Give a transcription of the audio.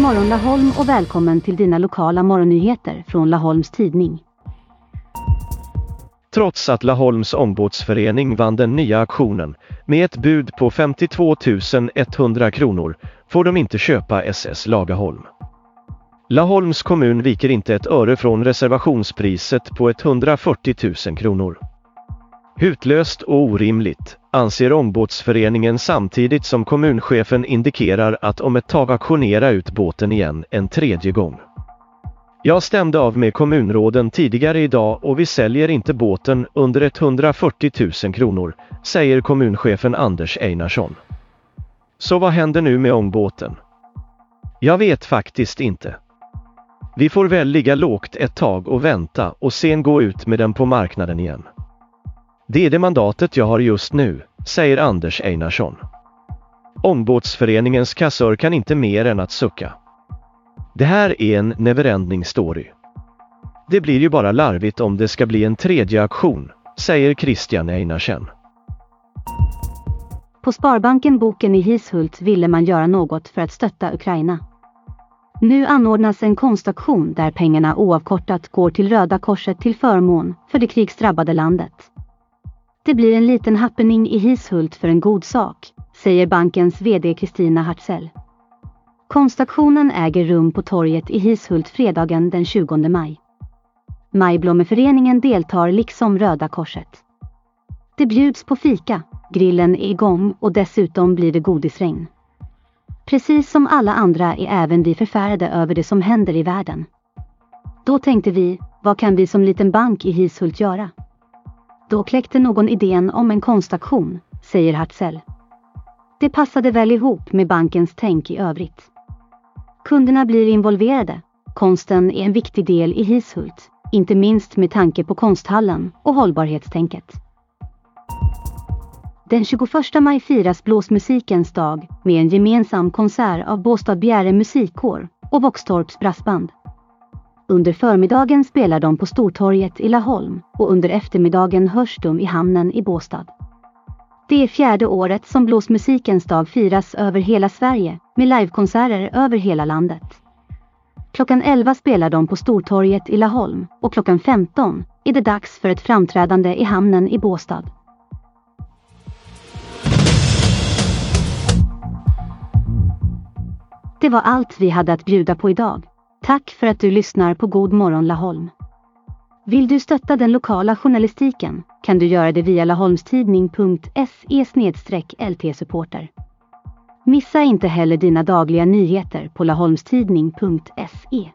morgon Laholm och välkommen till dina lokala morgonnyheter från Laholms Tidning. Trots att Laholms ombåtsförening vann den nya auktionen med ett bud på 52 100 kronor får de inte köpa SS Lagaholm. Laholms kommun viker inte ett öre från reservationspriset på 140 000 kronor. Hutlöst och orimligt, anser ombåtsföreningen samtidigt som kommunchefen indikerar att om ett tag auktionera ut båten igen en tredje gång. Jag stämde av med kommunråden tidigare idag och vi säljer inte båten under 140 000 kronor, säger kommunchefen Anders Einarsson. Så vad händer nu med ångbåten? Jag vet faktiskt inte. Vi får väl ligga lågt ett tag och vänta och sen gå ut med den på marknaden igen. Det är det mandatet jag har just nu, säger Anders Einarsson. Ångbåtsföreningens kassör kan inte mer än att sucka. Det här är en neverending story. Det blir ju bara larvigt om det ska bli en tredje aktion, säger Christian Einarsen. På Sparbanken Boken i Hishult ville man göra något för att stötta Ukraina. Nu anordnas en konstaktion där pengarna oavkortat går till Röda Korset till förmån för det krigsdrabbade landet. Det blir en liten happening i Hishult för en god sak, säger bankens VD Kristina Hartzell. Konstaktionen äger rum på torget i Hishult fredagen den 20 maj. Majblommeföreningen deltar liksom Röda Korset. Det bjuds på fika, grillen är igång och dessutom blir det godisregn. Precis som alla andra är även vi förfärade över det som händer i världen. Då tänkte vi, vad kan vi som liten bank i Hishult göra? Då kläckte någon idén om en konstaktion, säger Hartzell. Det passade väl ihop med bankens tänk i övrigt. Kunderna blir involverade. Konsten är en viktig del i Hishult, inte minst med tanke på konsthallen och hållbarhetstänket. Den 21 maj firas blåsmusikens dag med en gemensam konsert av Båstad Bjäre musikkår och Våxtorps brassband. Under förmiddagen spelar de på Stortorget i Laholm och under eftermiddagen hörs de i hamnen i Båstad. Det är fjärde året som blåsmusikens dag firas över hela Sverige med livekonserter över hela landet. Klockan 11 spelar de på Stortorget i Laholm och klockan 15 är det dags för ett framträdande i hamnen i Båstad. Det var allt vi hade att bjuda på idag. Tack för att du lyssnar på God morgon Laholm. Vill du stötta den lokala journalistiken kan du göra det via laholmstidning.se lt-supporter. Missa inte heller dina dagliga nyheter på laholmstidning.se.